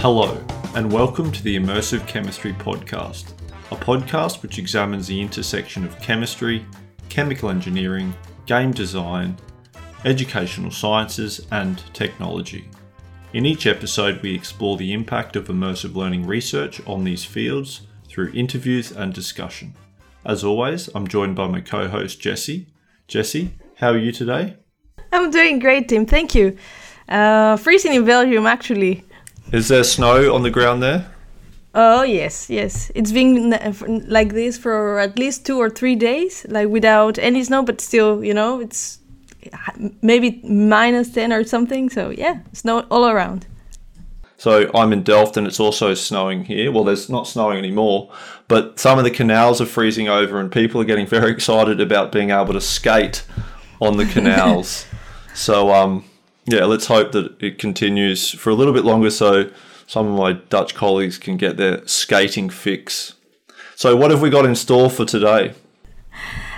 Hello, and welcome to the Immersive Chemistry Podcast, a podcast which examines the intersection of chemistry, chemical engineering, game design, educational sciences, and technology. In each episode, we explore the impact of immersive learning research on these fields through interviews and discussion. As always, I'm joined by my co host Jesse. Jesse, how are you today? I'm doing great, Tim. Thank you. Uh, freezing in Belgium, actually. Is there snow on the ground there? Oh yes, yes. It's been like this for at least two or three days, like without any snow, but still, you know, it's maybe minus ten or something. So yeah, snow all around. So I'm in Delft and it's also snowing here. Well, there's not snowing anymore, but some of the canals are freezing over and people are getting very excited about being able to skate on the canals. so um, yeah, let's hope that it continues for a little bit longer so some of my Dutch colleagues can get their skating fix. So, what have we got in store for today?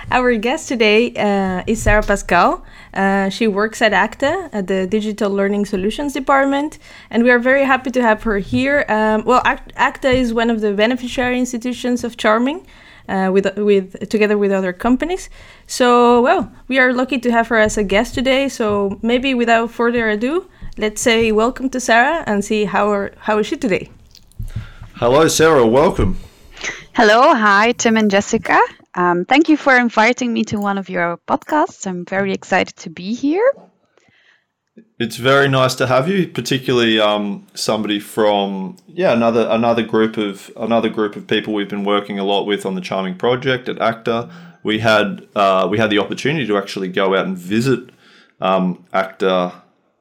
Our guest today uh, is Sarah Pascal. Uh, she works at ACTA, at the Digital Learning Solutions Department, and we are very happy to have her here. Um, well, ACTA is one of the beneficiary institutions of Charming, uh, with with together with other companies. So well, we are lucky to have her as a guest today. So maybe without further ado, let's say welcome to Sarah and see how are, how is she today. Hello, Sarah. Welcome. Hello, hi, Tim and Jessica. Um, thank you for inviting me to one of your podcasts. I'm very excited to be here. It's very nice to have you, particularly um, somebody from yeah another another group of another group of people we've been working a lot with on the Charming project at ACTA. We had uh, we had the opportunity to actually go out and visit um, ACTA,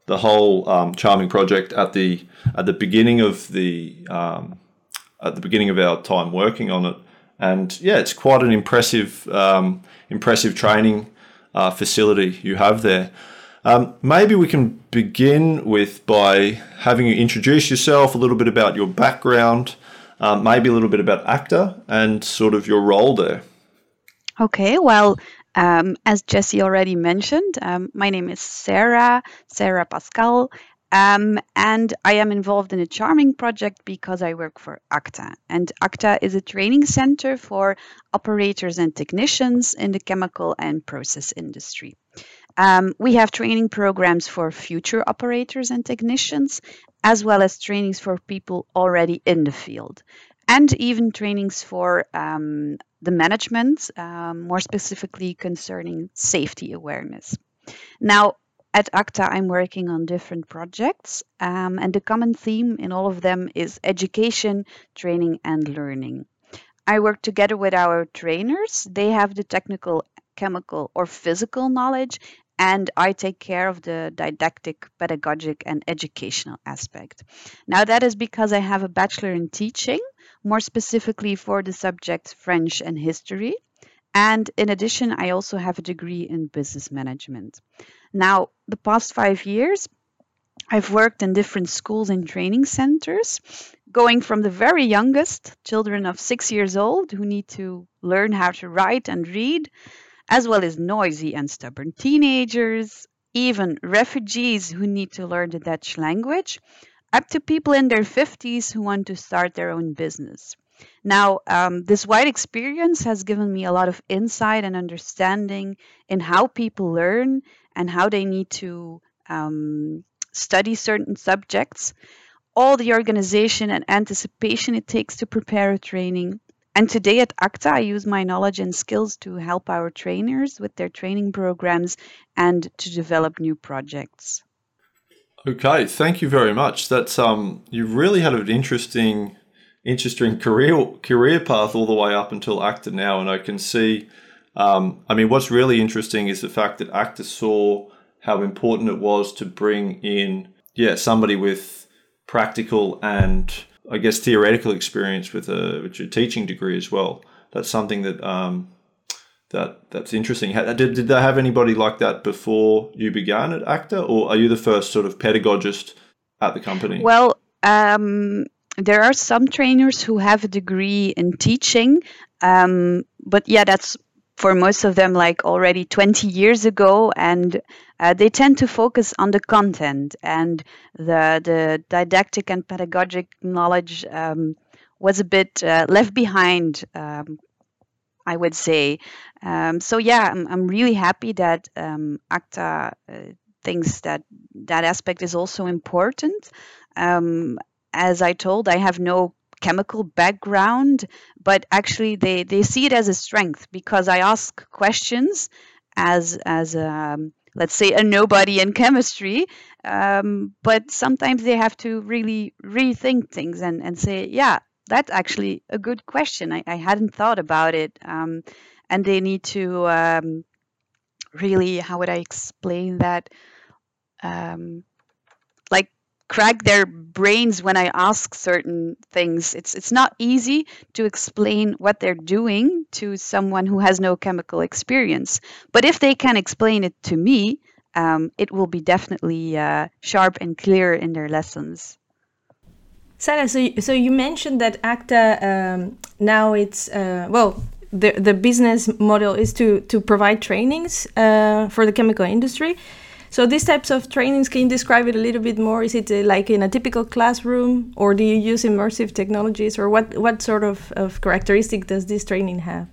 the whole um, Charming project at the at the beginning of the um, at the beginning of our time working on it, and yeah, it's quite an impressive um, impressive training uh, facility you have there. Um, maybe we can begin with by having you introduce yourself, a little bit about your background, um, maybe a little bit about ACTA and sort of your role there. Okay, well, um, as Jesse already mentioned, um, my name is Sarah, Sarah Pascal, um, and I am involved in a charming project because I work for ACTA. And ACTA is a training center for operators and technicians in the chemical and process industry. Um, we have training programs for future operators and technicians, as well as trainings for people already in the field, and even trainings for um, the management, um, more specifically concerning safety awareness. Now, at ACTA, I'm working on different projects, um, and the common theme in all of them is education, training, and learning. I work together with our trainers. They have the technical chemical or physical knowledge and I take care of the didactic, pedagogic, and educational aspect. Now, that is because I have a bachelor in teaching, more specifically for the subjects French and history. And in addition, I also have a degree in business management. Now, the past five years, I've worked in different schools and training centers, going from the very youngest, children of six years old who need to learn how to write and read, as well as noisy and stubborn teenagers, even refugees who need to learn the Dutch language, up to people in their 50s who want to start their own business. Now, um, this wide experience has given me a lot of insight and understanding in how people learn and how they need to um, study certain subjects, all the organization and anticipation it takes to prepare a training, and today at ACTA, I use my knowledge and skills to help our trainers with their training programs and to develop new projects. Okay, thank you very much. That's um, you really had an interesting, interesting career career path all the way up until ACTA now, and I can see. Um, I mean, what's really interesting is the fact that ACTA saw how important it was to bring in, yeah, somebody with practical and I guess theoretical experience with a, with teaching degree as well. That's something that um, that that's interesting. Did, did they have anybody like that before you began at ACTA, or are you the first sort of pedagogist at the company? Well, um, there are some trainers who have a degree in teaching, um, but yeah, that's for most of them like already 20 years ago and uh, they tend to focus on the content and the the didactic and pedagogic knowledge um, was a bit uh, left behind um, I would say. Um, so yeah, I'm, I'm really happy that um, ACTA uh, thinks that that aspect is also important. Um, as I told, I have no chemical background, but actually they, they see it as a strength because I ask questions as as um, let's say a nobody in chemistry, um, but sometimes they have to really rethink things and, and say, yeah, that's actually a good question. I, I hadn't thought about it. Um, and they need to um, really, how would I explain that? Um, crack their brains when I ask certain things. It's it's not easy to explain what they're doing to someone who has no chemical experience. But if they can explain it to me, um, it will be definitely uh, sharp and clear in their lessons. Sarah, so so you mentioned that ACTA um, now it's uh, well the the business model is to to provide trainings uh, for the chemical industry. So these types of trainings, can you describe it a little bit more? Is it uh, like in a typical classroom, or do you use immersive technologies, or what what sort of, of characteristic does this training have?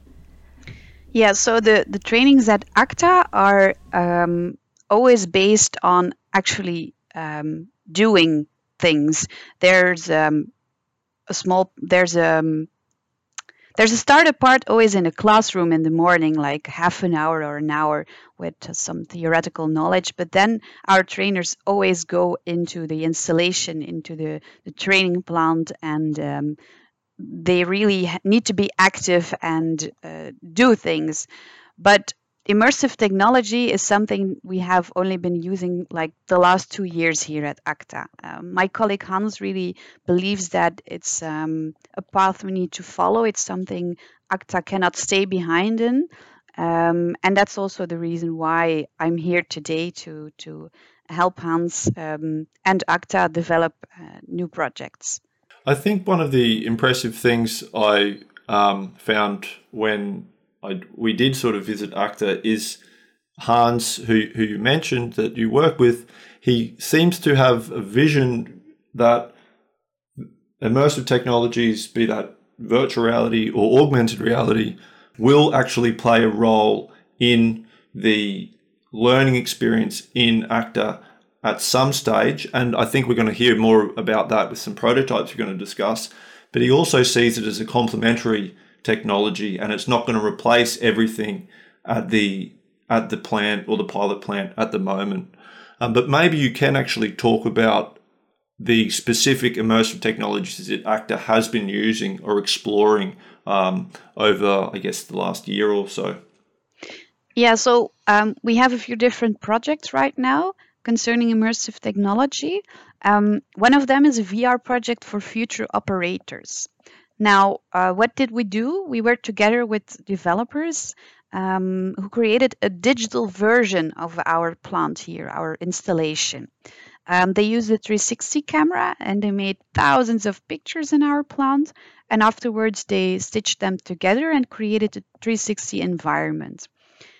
Yeah, so the the trainings at ACTA are um, always based on actually um, doing things. There's um, a small there's a um, there's a startup part always in a classroom in the morning, like half an hour or an hour with some theoretical knowledge. But then our trainers always go into the installation, into the, the training plant, and um, they really need to be active and uh, do things. But immersive technology is something we have only been using like the last two years here at ACTA. Um, my colleague Hans really believes that it's um, a path we need to follow. It's something ACTA cannot stay behind in. Um, and that's also the reason why I'm here today to, to help Hans um, and ACTA develop uh, new projects. I think one of the impressive things I um, found when I, we did sort of visit ACTA is Hans, who, who you mentioned that you work with. He seems to have a vision that immersive technologies, be that virtual reality or augmented reality, will actually play a role in the learning experience in ACTA at some stage. And I think we're going to hear more about that with some prototypes we're going to discuss. But he also sees it as a complementary technology and it's not going to replace everything at the at the plant or the pilot plant at the moment. Um, but maybe you can actually talk about the specific immersive technologies that ACTA has been using or exploring um, over, I guess, the last year or so. Yeah, so um, we have a few different projects right now concerning immersive technology. Um, one of them is a VR project for future operators. Now, uh, what did we do? We worked together with developers um, who created a digital version of our plant here, our installation. Um, they used a 360 camera and they made thousands of pictures in our plant. And afterwards, they stitched them together and created a 360 environment.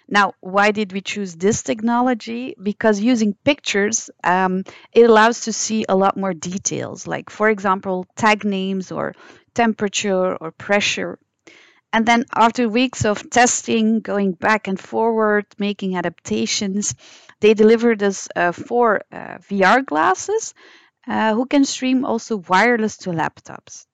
Now, why did we choose this technology? Because using pictures, um, it allows to see a lot more details, like, for example, tag names or temperature or pressure. And then after weeks of testing, going back and forward, making adaptations, they delivered us uh, four uh, VR glasses uh, who can stream also wireless to laptops,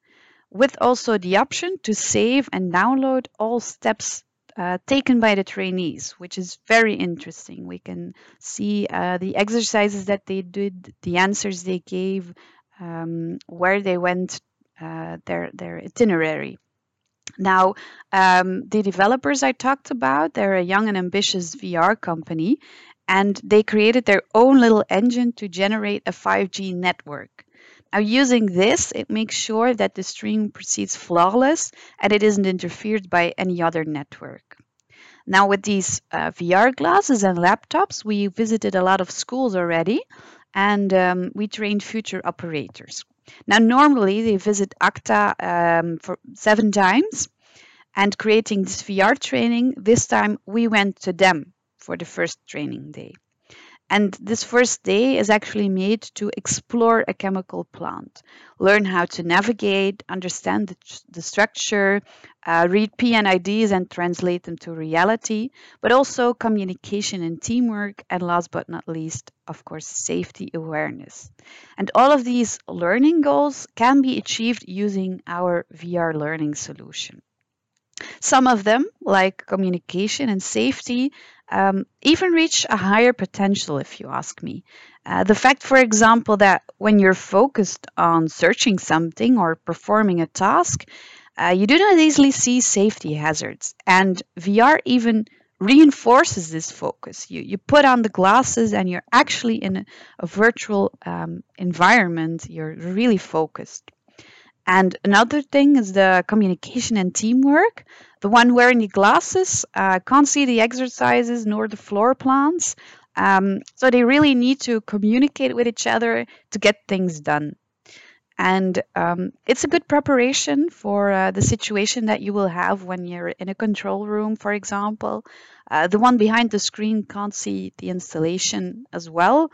with also the option to save and download all steps uh, taken by the trainees, which is very interesting. We can see uh, the exercises that they did, the answers they gave, um, where they went uh, their their itinerary. Now, um, the developers I talked about, they're a young and ambitious VR company, and they created their own little engine to generate a 5G network. Now, using this, it makes sure that the stream proceeds flawless and it isn't interfered by any other network. Now, with these uh, VR glasses and laptops, we visited a lot of schools already and um, we trained future operators. Now, normally they visit ACTA um, for seven times. and creating this VR training, this time we went to them for the first training day. And this first day is actually made to explore a chemical plant, learn how to navigate, understand the, the structure, uh, read PNIDs and translate them to reality, but also communication and teamwork, and last but not least, of course, safety awareness. And all of these learning goals can be achieved using our VR learning solution. Some of them, like communication and safety, um, even reach a higher potential, if you ask me. Uh, the fact, for example, that when you're focused on searching something or performing a task, uh, you do not easily see safety hazards. And VR even reinforces this focus. You, you put on the glasses and you're actually in a, a virtual um, environment, you're really focused. And another thing is the communication and teamwork. The one wearing the glasses uh, can't see the exercises nor the floor plans. Um, so they really need to communicate with each other to get things done. And um, it's a good preparation for uh, the situation that you will have when you're in a control room, for example. Uh, the one behind the screen can't see the installation as well.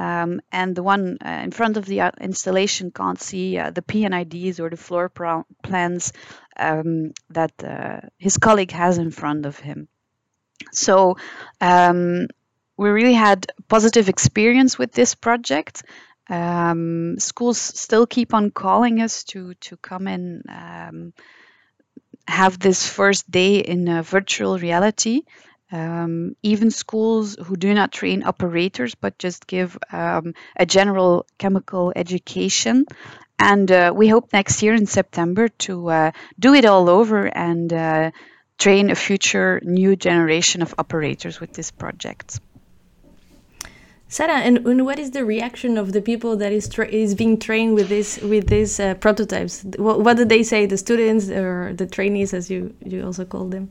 Um, and the one uh, in front of the uh, installation can't see uh, the PNIDs or the floor plans um, that uh, his colleague has in front of him. So um, we really had positive experience with this project. Um, schools still keep on calling us to to come and um, have this first day in virtual reality. Um, even schools who do not train operators but just give um, a general chemical education. And uh, we hope next year in September to uh, do it all over and uh, train a future new generation of operators with this project. Sarah, and, and what is the reaction of the people that is is being trained with this with these uh, prototypes? What, what did they say? The students or the trainees, as you you also call them?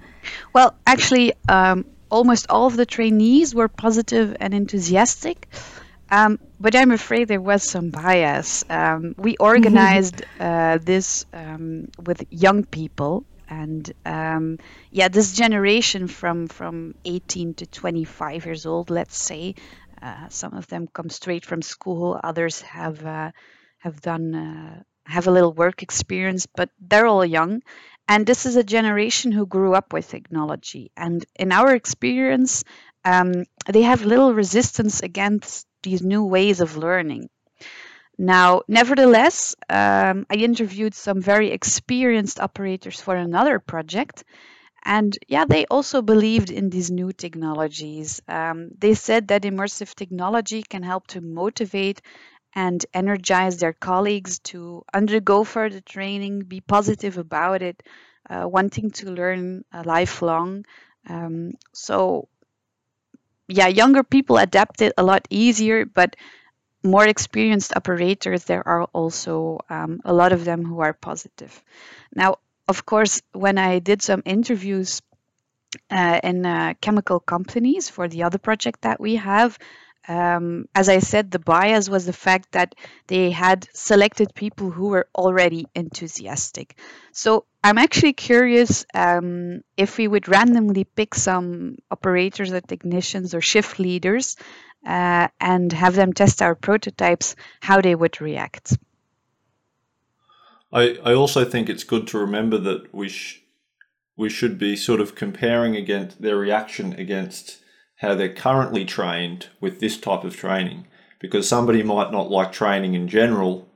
Well, actually, um, almost all of the trainees were positive and enthusiastic. Um, but I'm afraid there was some bias. Um, we organized uh, this um, with young people, and um, yeah, this generation from from 18 to 25 years old, let's say, uh, some of them come straight from school. Others have uh, have done uh, have a little work experience, but they're all young. And this is a generation who grew up with technology. And in our experience, um, they have little resistance against these new ways of learning. Now, nevertheless, um, I interviewed some very experienced operators for another project, and yeah, they also believed in these new technologies. Um, they said that immersive technology can help to motivate and energize their colleagues to undergo further training, be positive about it, uh, wanting to learn uh, lifelong. Um, so, yeah, younger people adapt it a lot easier, but more experienced operators, there are also um, a lot of them who are positive. Now, of course, when I did some interviews uh, in uh, chemical companies for the other project that we have, um, as I said, the bias was the fact that they had selected people who were already enthusiastic. So I'm actually curious um, if we would randomly pick some operators or technicians or shift leaders uh, and have them test our prototypes, how they would react. I, I also think it's good to remember that we sh- we should be sort of comparing against their reaction against how they're currently trained with this type of training. Because somebody might not like training in general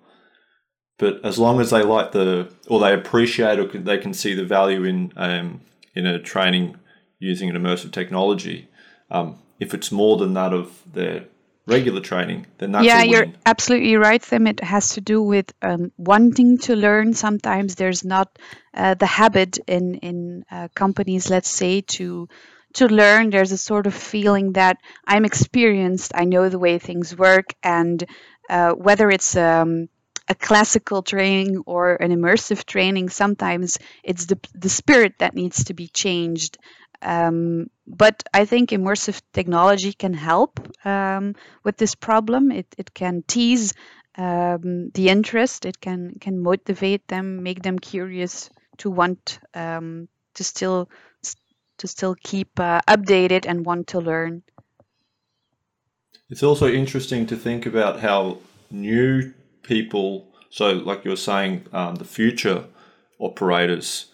but as long as they like the or they appreciate or they can see the value in um, in a training using an immersive technology um, if it's more than that of their regular training, then that's yeah, you're absolutely right, Tim. It has to do with um, wanting to learn. Sometimes there's not uh, the habit in in uh, companies, let's say, to to learn. There's a sort of feeling that I'm experienced, I know the way things work, and uh, whether it's um, a classical training or an immersive training, sometimes it's the the spirit that needs to be changed. Um, but I think immersive technology can help um, with this problem. It, it can tease um, the interest, it can, can motivate them, make them curious to want um, to still to still keep uh, updated and want to learn. It's also interesting to think about how new people, so like you were saying, um, the future operators,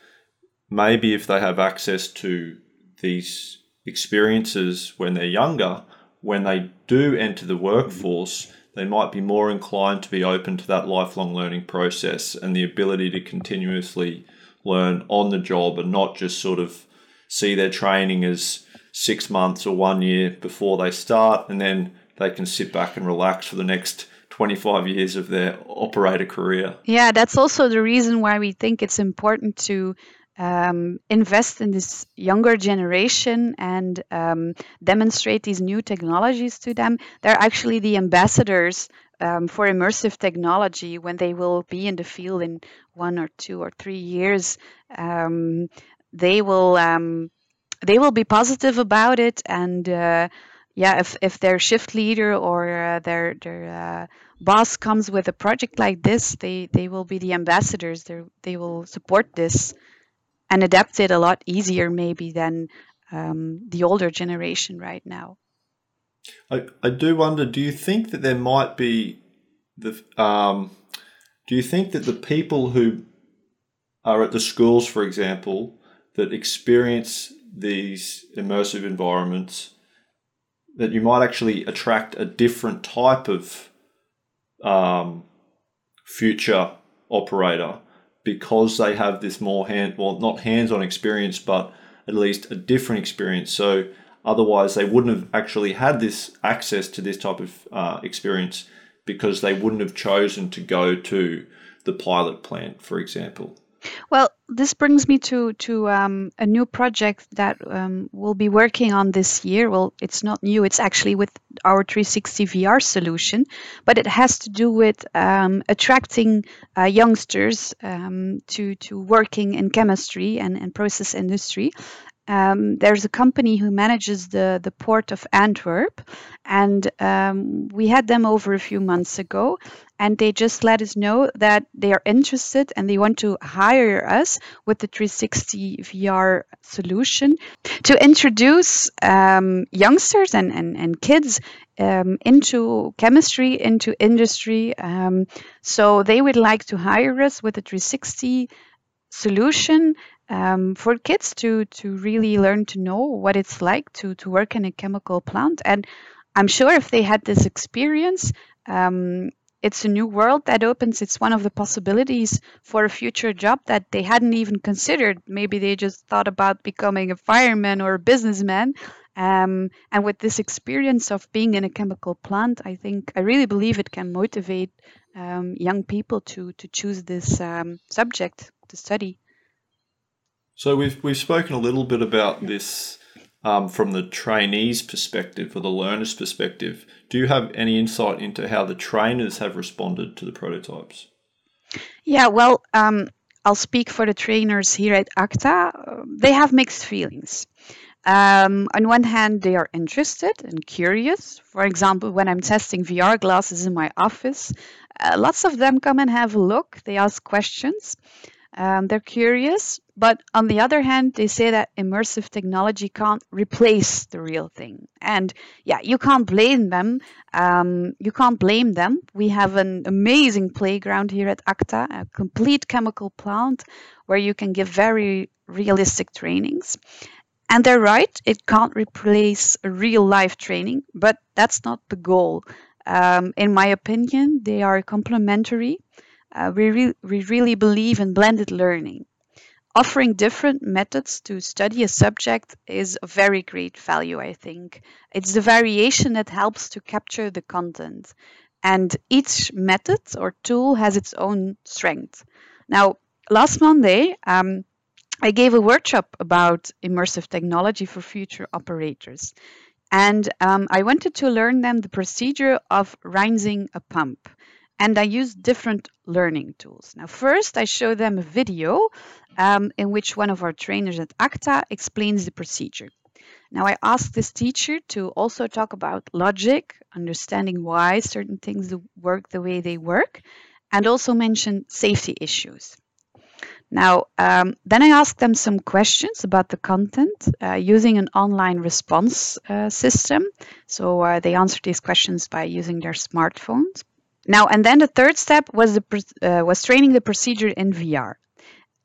maybe if they have access to these experiences when they're younger, when they do enter the workforce, they might be more inclined to be open to that lifelong learning process and the ability to continuously learn on the job and not just sort of see their training as six months or one year before they start and then they can sit back and relax for the next 25 years of their operator career. Yeah, that's also the reason why we think it's important to um, invest in this younger generation and um, demonstrate these new technologies to them. They're actually the ambassadors um, for immersive technology when they will be in the field in one or two or three years. Um, they will um, they will be positive about it and. Uh, yeah, if, if their shift leader or uh, their their uh, boss comes with a project like this, they, they will be the ambassadors. They they will support this and adapt it a lot easier maybe than um, the older generation right now. I, I do wonder. Do you think that there might be the um, do you think that the people who are at the schools, for example, that experience these immersive environments, that you might actually attract a different type of um, future operator because they have this more hand well not hands-on experience but at least a different experience. So otherwise they wouldn't have actually had this access to this type of uh, experience because they wouldn't have chosen to go to the pilot plant for example well, this brings me to to um, a new project that um, we'll be working on this year. Well, it's not new; it's actually with our 360 VR solution, but it has to do with um, attracting uh, youngsters um, to to working in chemistry and, and process industry. Um, there's a company who manages the, the port of Antwerp, and um, we had them over a few months ago, and they just let us know that they are interested and they want to hire us with the 360 VR solution to introduce um, youngsters and, and, and kids um, into chemistry, into industry. Um, so they would like to hire us with the 360 solution um, for kids to to really learn to know what it's like to to work in a chemical plant. And I'm sure if they had this experience, um, it's a new world that opens. It's one of the possibilities for a future job that they hadn't even considered. Maybe they just thought about becoming a fireman or a businessman. Um, and with this experience of being in a chemical plant, I think I really believe it can motivate um, young people to to choose this um, subject to study. So we've we've spoken a little bit about this um, from the trainees' perspective or the learners' perspective. Do you have any insight into how the trainers have responded to the prototypes? Yeah, well, um, I'll speak for the trainers here at ACTA. They have mixed feelings. Um, on one hand, they are interested and curious. For example, when I'm testing VR glasses in my office, uh, lots of them come and have a look. They ask questions. Um, they're curious, but on the other hand, they say that immersive technology can't replace the real thing. And yeah, you can't blame them. Um, you can't blame them. We have an amazing playground here at ACTA, a complete chemical plant where you can give very realistic trainings. And they're right, it can't replace real life training, but that's not the goal. Um, in my opinion, they are complementary uh, we, re- we really believe in blended learning. Offering different methods to study a subject is a very great value, I think. It's the variation that helps to capture the content. And each method or tool has its own strength. Now, last Monday, um, I gave a workshop about immersive technology for future operators. And um, I wanted to learn them the procedure of rinsing a pump and I used different learning tools. Now, first, I show them a video um, in which one of our trainers at ACTA explains the procedure. Now, I ask this teacher to also talk about logic, understanding why certain things work the way they work, and also mention safety issues. Now, um, then I asked them some questions about the content uh, using an online response uh, system. So uh, they answered these questions by using their smartphones. Now, and then the third step was the uh, was training the procedure in VR.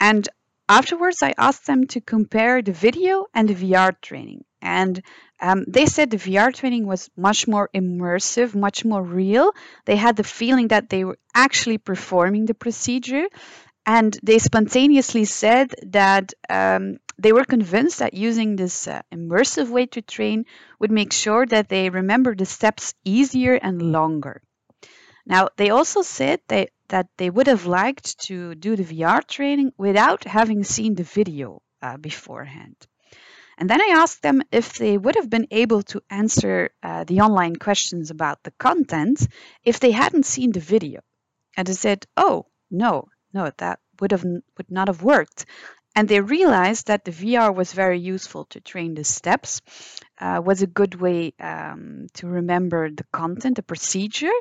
And afterwards, I asked them to compare the video and the VR training. And um, they said the VR training was much more immersive, much more real. They had the feeling that they were actually performing the procedure. And they spontaneously said that um, they were convinced that using this uh, immersive way to train would make sure that they remember the steps easier and longer. Now, they also said they, that they would have liked to do the VR training without having seen the video uh, beforehand. And then I asked them if they would have been able to answer uh, the online questions about the content if they hadn't seen the video. And they said, oh, no, no, that would have would not have worked. And they realized that the VR was very useful to train the steps, uh, was a good way um, to remember the content, the procedure.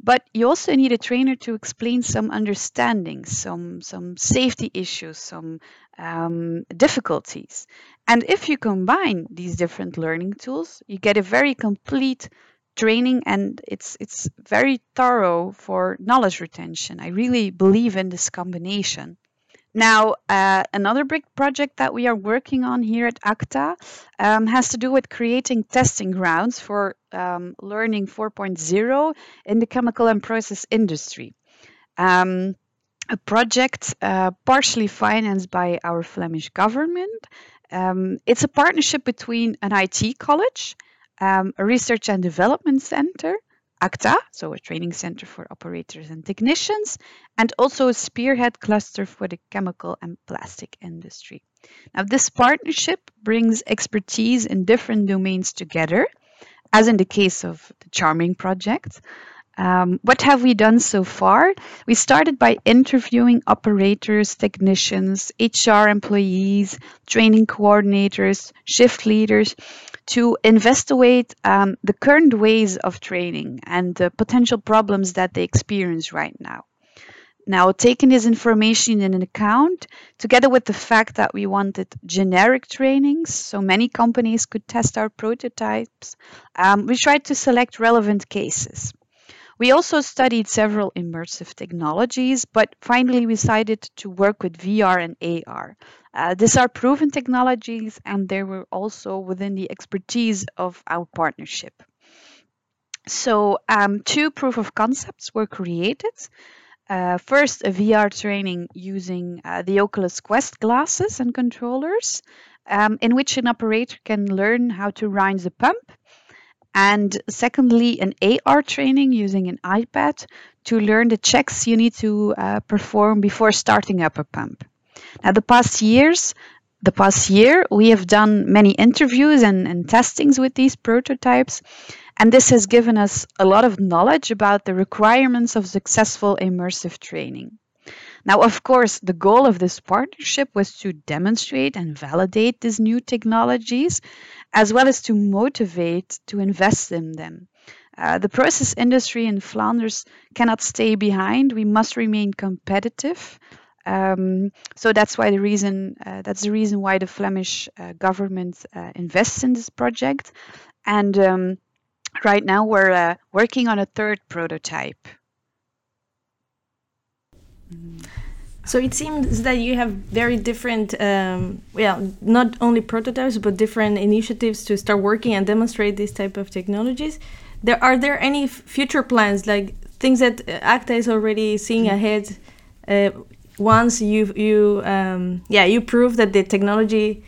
But you also need a trainer to explain some understanding, some some safety issues, some um, difficulties. And if you combine these different learning tools, you get a very complete training and it's it's very thorough for knowledge retention. I really believe in this combination. Now, uh, another big project that we are working on here at ACTA um, has to do with creating testing grounds for um, Learning 4.0 in the chemical and process industry. Um, a project uh, partially financed by our Flemish government. Um, it's a partnership between an IT college, um, a research and development center, ACTA, so a training center for operators and technicians, and also a spearhead cluster for the chemical and plastic industry. Now, this partnership brings expertise in different domains together, as in the case of the Charming project. Um, what have we done so far? We started by interviewing operators, technicians, HR employees, training coordinators, shift leaders to investigate um, the current ways of training and the potential problems that they experience right now. Now, taking this information in account, together with the fact that we wanted generic trainings, so many companies could test our prototypes, um, we tried to select relevant cases. We also studied several immersive technologies, but finally we decided to work with VR and AR. Uh, these are proven technologies and they were also within the expertise of our partnership. So, um, two proof of concepts were created. Uh, first, a VR training using uh, the Oculus Quest glasses and controllers, um, in which an operator can learn how to rinse the pump and secondly, an AR training using an iPad to learn the checks you need to uh, perform before starting up a pump. Now, the past years, the past year, we have done many interviews and, and testings with these prototypes, and this has given us a lot of knowledge about the requirements of successful immersive training. Now, of course, the goal of this partnership was to demonstrate and validate these new technologies, as well as to motivate to invest in them. Uh, the process industry in Flanders cannot stay behind. We must remain competitive. Um, so that's why the reason uh, that's the reason why the Flemish uh, government uh, invests in this project. And um, right now we're uh, working on a third prototype. So it seems that you have very different, um, well, not only prototypes but different initiatives to start working and demonstrate this type of technologies. There are there any future plans, like things that ACTA is already seeing ahead? Uh, once you you um, yeah you prove that the technology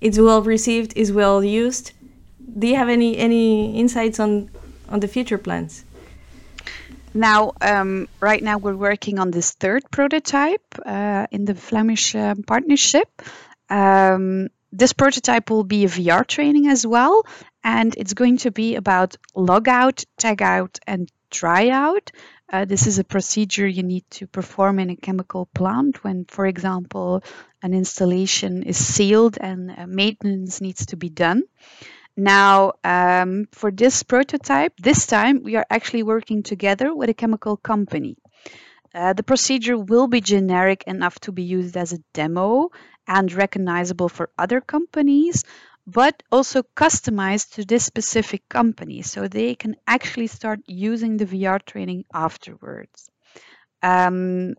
is well received, is well used. Do you have any any insights on on the future plans? Now, um, right now we're working on this third prototype uh, in the Flemish uh, partnership. Um, this prototype will be a VR training as well, and it's going to be about lockout, tag out, and try out. Uh, this is a procedure you need to perform in a chemical plant when, for example, an installation is sealed and uh, maintenance needs to be done. Now, um, for this prototype, this time we are actually working together with a chemical company. Uh, the procedure will be generic enough to be used as a demo and recognizable for other companies, but also customized to this specific company so they can actually start using the VR training afterwards. Um,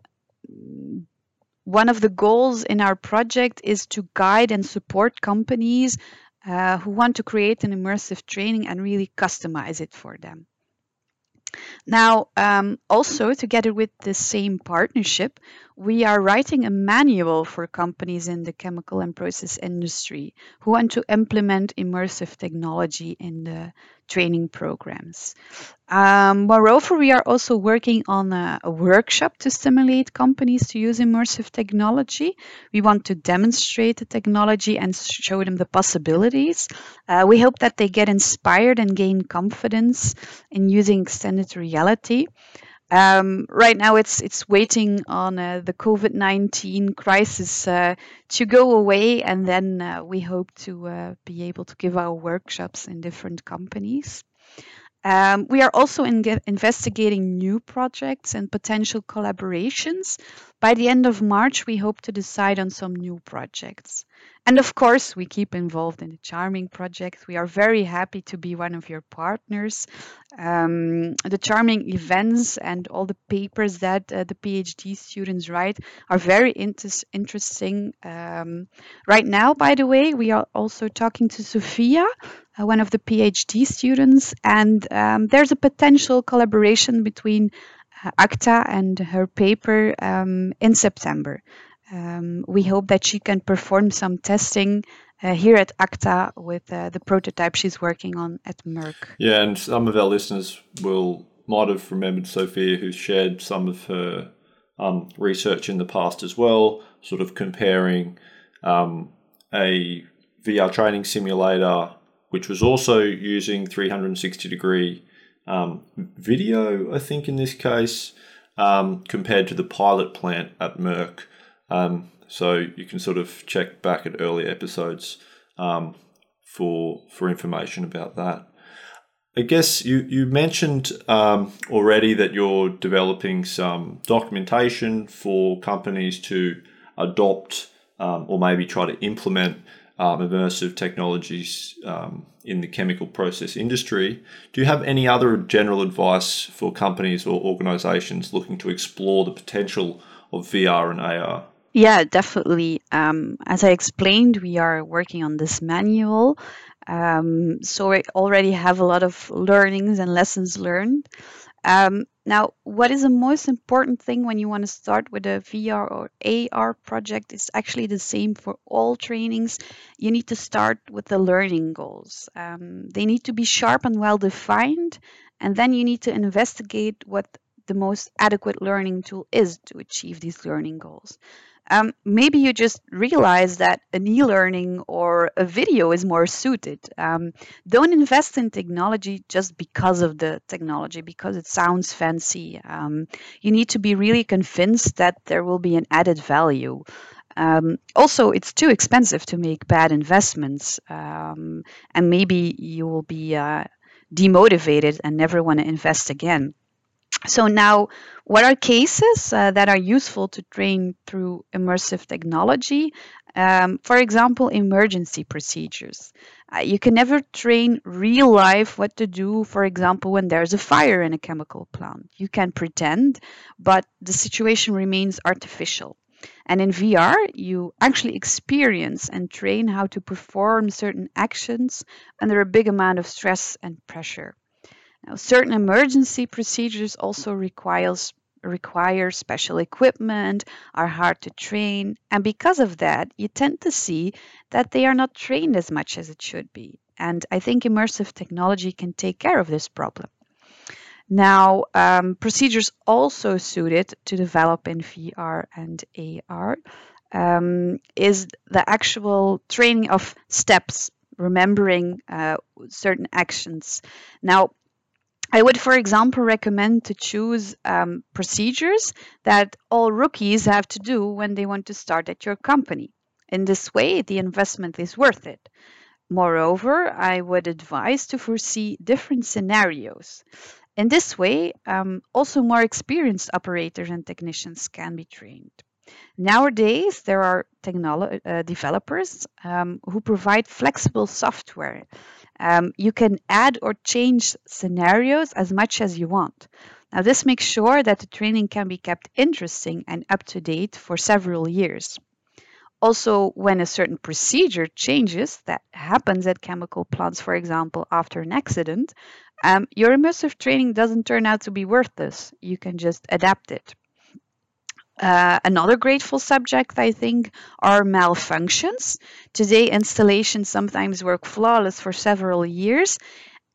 one of the goals in our project is to guide and support companies uh, who want to create an immersive training and really customize it for them. Now, um, also together with the same partnership, we are writing a manual for companies in the chemical and process industry who want to implement immersive technology in the training programs. Um, moreover, we are also working on a, a, workshop to stimulate companies to use immersive technology. We want to demonstrate the technology and show them the possibilities. Uh, we hope that they get inspired and gain confidence in using extended reality. Um, right now, it's it's waiting on uh, the COVID nineteen crisis uh, to go away, and then uh, we hope to uh, be able to give our workshops in different companies. Um, we are also in investigating new projects and potential collaborations. By the end of March, we hope to decide on some new projects. And of course, we keep involved in the Charming project. We are very happy to be one of your partners. Um, the Charming events and all the papers that uh, the PhD students write are very inter- interesting. Um, right now, by the way, we are also talking to Sophia, uh, one of the PhD students, and um, there's a potential collaboration between uh, ACTA and her paper um, in September. Um, we hope that she can perform some testing uh, here at ACTA with uh, the prototype she's working on at Merck. Yeah, and some of our listeners will might have remembered Sophia, who shared some of her um, research in the past as well, sort of comparing um, a VR training simulator, which was also using 360 degree um, video, I think in this case, um, compared to the pilot plant at Merck. Um, so you can sort of check back at earlier episodes um, for for information about that. I guess you you mentioned um, already that you're developing some documentation for companies to adopt um, or maybe try to implement um, immersive technologies um, in the chemical process industry. Do you have any other general advice for companies or organizations looking to explore the potential of VR and AR? Yeah, definitely. Um, as I explained, we are working on this manual. Um, so we already have a lot of learnings and lessons learned. Um, now, what is the most important thing when you want to start with a VR or AR project is actually the same for all trainings. You need to start with the learning goals. Um, they need to be sharp and well defined, and then you need to investigate what the most adequate learning tool is to achieve these learning goals um, maybe you just realize that an e-learning or a video is more suited. Um, don't invest in technology just because of the technology, because it sounds fancy. Um, you need to be really convinced that there will be an added value. Um, also, it's too expensive to make bad investments, um, and maybe you will be uh, demotivated and never want to invest again. So now, what are cases uh, that are useful to train through immersive technology? Um, for example, emergency procedures. Uh, you can never train real life what to do, for example, when there's a fire in a chemical plant. You can pretend, but the situation remains artificial. And in VR, you actually experience and train how to perform certain actions under a big amount of stress and pressure. Now, certain emergency procedures also requires require special equipment, are hard to train, and because of that, you tend to see that they are not trained as much as it should be. And I think immersive technology can take care of this problem. Now, um, procedures also suited to develop in VR and AR um, is the actual training of steps, remembering uh, certain actions. Now, I would, for example, recommend to choose um, procedures that all rookies have to do when they want to start at your company. In this way, the investment is worth it. Moreover, I would advise to foresee different scenarios. In this way, um, also more experienced operators and technicians can be trained. Nowadays, there are technolo- uh, developers um, who provide flexible software. Um, you can add or change scenarios as much as you want. Now, this makes sure that the training can be kept interesting and up to date for several years. Also, when a certain procedure changes, that happens at chemical plants, for example, after an accident, um, your immersive training doesn't turn out to be worthless. You can just adapt it. Uh, another grateful subject, I think, are malfunctions. Today, installations sometimes work flawless for several years,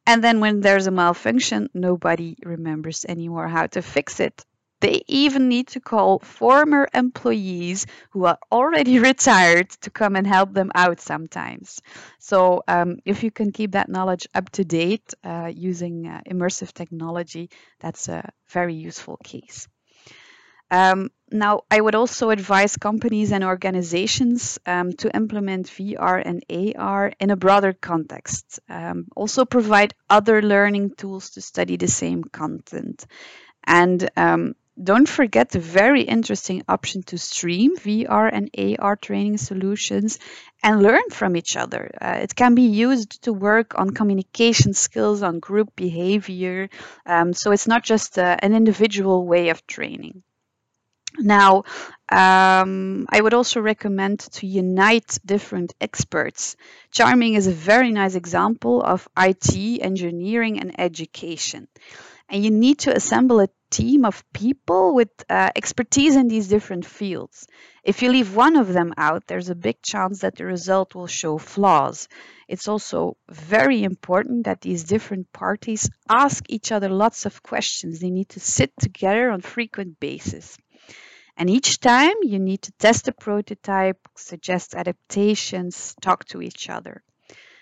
and then when there's a malfunction, nobody remembers anymore how to fix it. They even need to call former employees who are already retired to come and help them out sometimes. So, um, if you can keep that knowledge up to date uh, using uh, immersive technology, that's a very useful case. Um, now, I would also advise companies and organizations um, to implement VR and AR in a broader context. Um, also, provide other learning tools to study the same content. And um, don't forget the very interesting option to stream VR and AR training solutions and learn from each other. Uh, it can be used to work on communication skills, on group behavior. Um, so it's not just uh, an individual way of training. Now, um, I would also recommend to unite different experts. Charming is a very nice example of IT, engineering, and education. And you need to assemble a team of people with uh, expertise in these different fields. If you leave one of them out, there's a big chance that the result will show flaws. It's also very important that these different parties ask each other lots of questions. They need to sit together on frequent basis. And each time you need to test the prototype, suggest adaptations, talk to each other.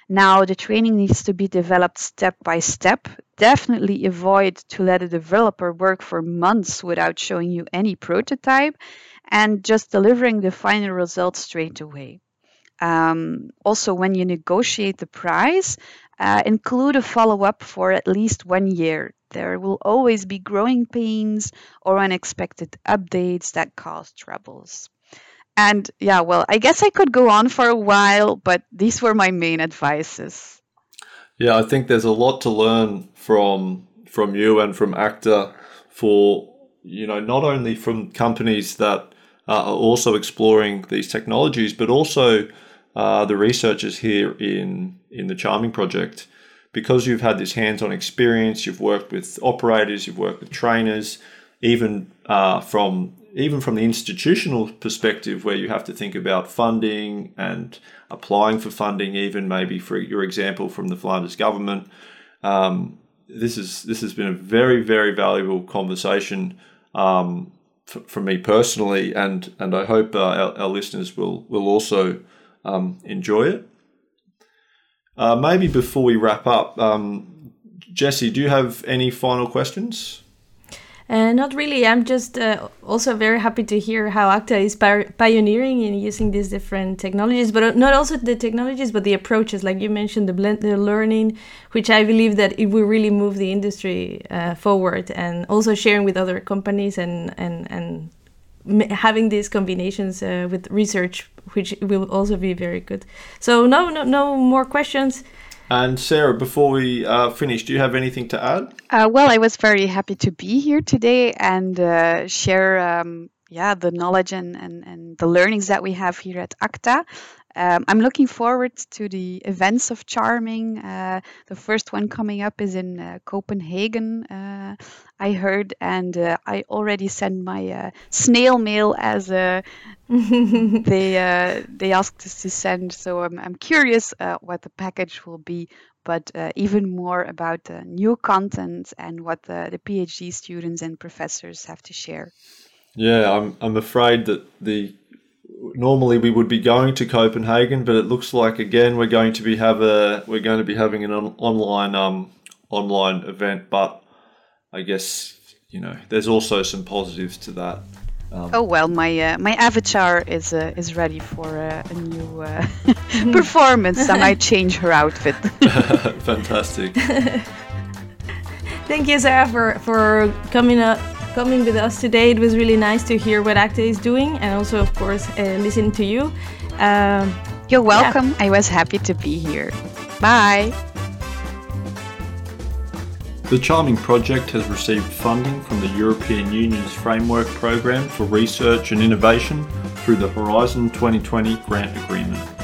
Now, the training needs to be developed step by step. Definitely avoid to let a developer work for months without showing you any prototype and just delivering the final result straight away. Um, also, when you negotiate the price, uh, include a follow up for at least one year. There will always be growing pains or unexpected updates that cause troubles. And yeah, well, I guess I could go on for a while, but these were my main advices. Yeah, I think there's a lot to learn from from you and from ACTA for you know not only from companies that are also exploring these technologies, but also uh, the researchers here in in the Charming project because you've had this hands-on experience. You've worked with operators, you've worked with trainers, even uh, from even from the institutional perspective, where you have to think about funding and applying for funding, even maybe for your example from the Flanders government. Um, this is this has been a very very valuable conversation um, for, for, me personally, and and I hope uh, our, our, listeners will will also um, enjoy it. Uh, maybe before we wrap up, um, Jesse, do you have any final questions? Uh, not really. I'm just uh, also very happy to hear how ACTA is pioneering in using these different technologies, but uh, not also the technologies, but the approaches. Like you mentioned, the blended learning, which I believe that it will really move the industry uh, forward, and also sharing with other companies and and and having these combinations uh, with research, which will also be very good. So no, no, no more questions. And Sarah, before we uh, finish, do you have anything to add? Uh, well, I was very happy to be here today and uh, share, um, yeah, the knowledge and, and, and the learnings that we have here at ACTA. Um, I'm looking forward to the events of Charming. Uh, the first one coming up is in uh, Copenhagen, uh, I heard, and uh, I already sent my uh, snail mail as uh, they they asked us to send. So I'm, I'm curious what the package will be, but even more about the new content and what the, the PhD students and professors have to share. Yeah, I'm I'm afraid that the normally we would be going to Copenhagen, but it looks like again we're going to be have a we're going to be having an on, online um online event. But I guess you know there's also some positives to that. Um, oh well, my uh, my avatar is uh, is ready for uh, a new uh, performance. I might change her outfit. Fantastic. Thank you, Sarah, for, for coming up coming with us today. It was really nice to hear what ACTA is doing and also, of course, uh, listen to you. Um, You're welcome. Yeah. I was happy to be here. Bye. The Charming Project has received funding from the European Union's Framework Programme for Research and Innovation through the Horizon 2020 grant agreement.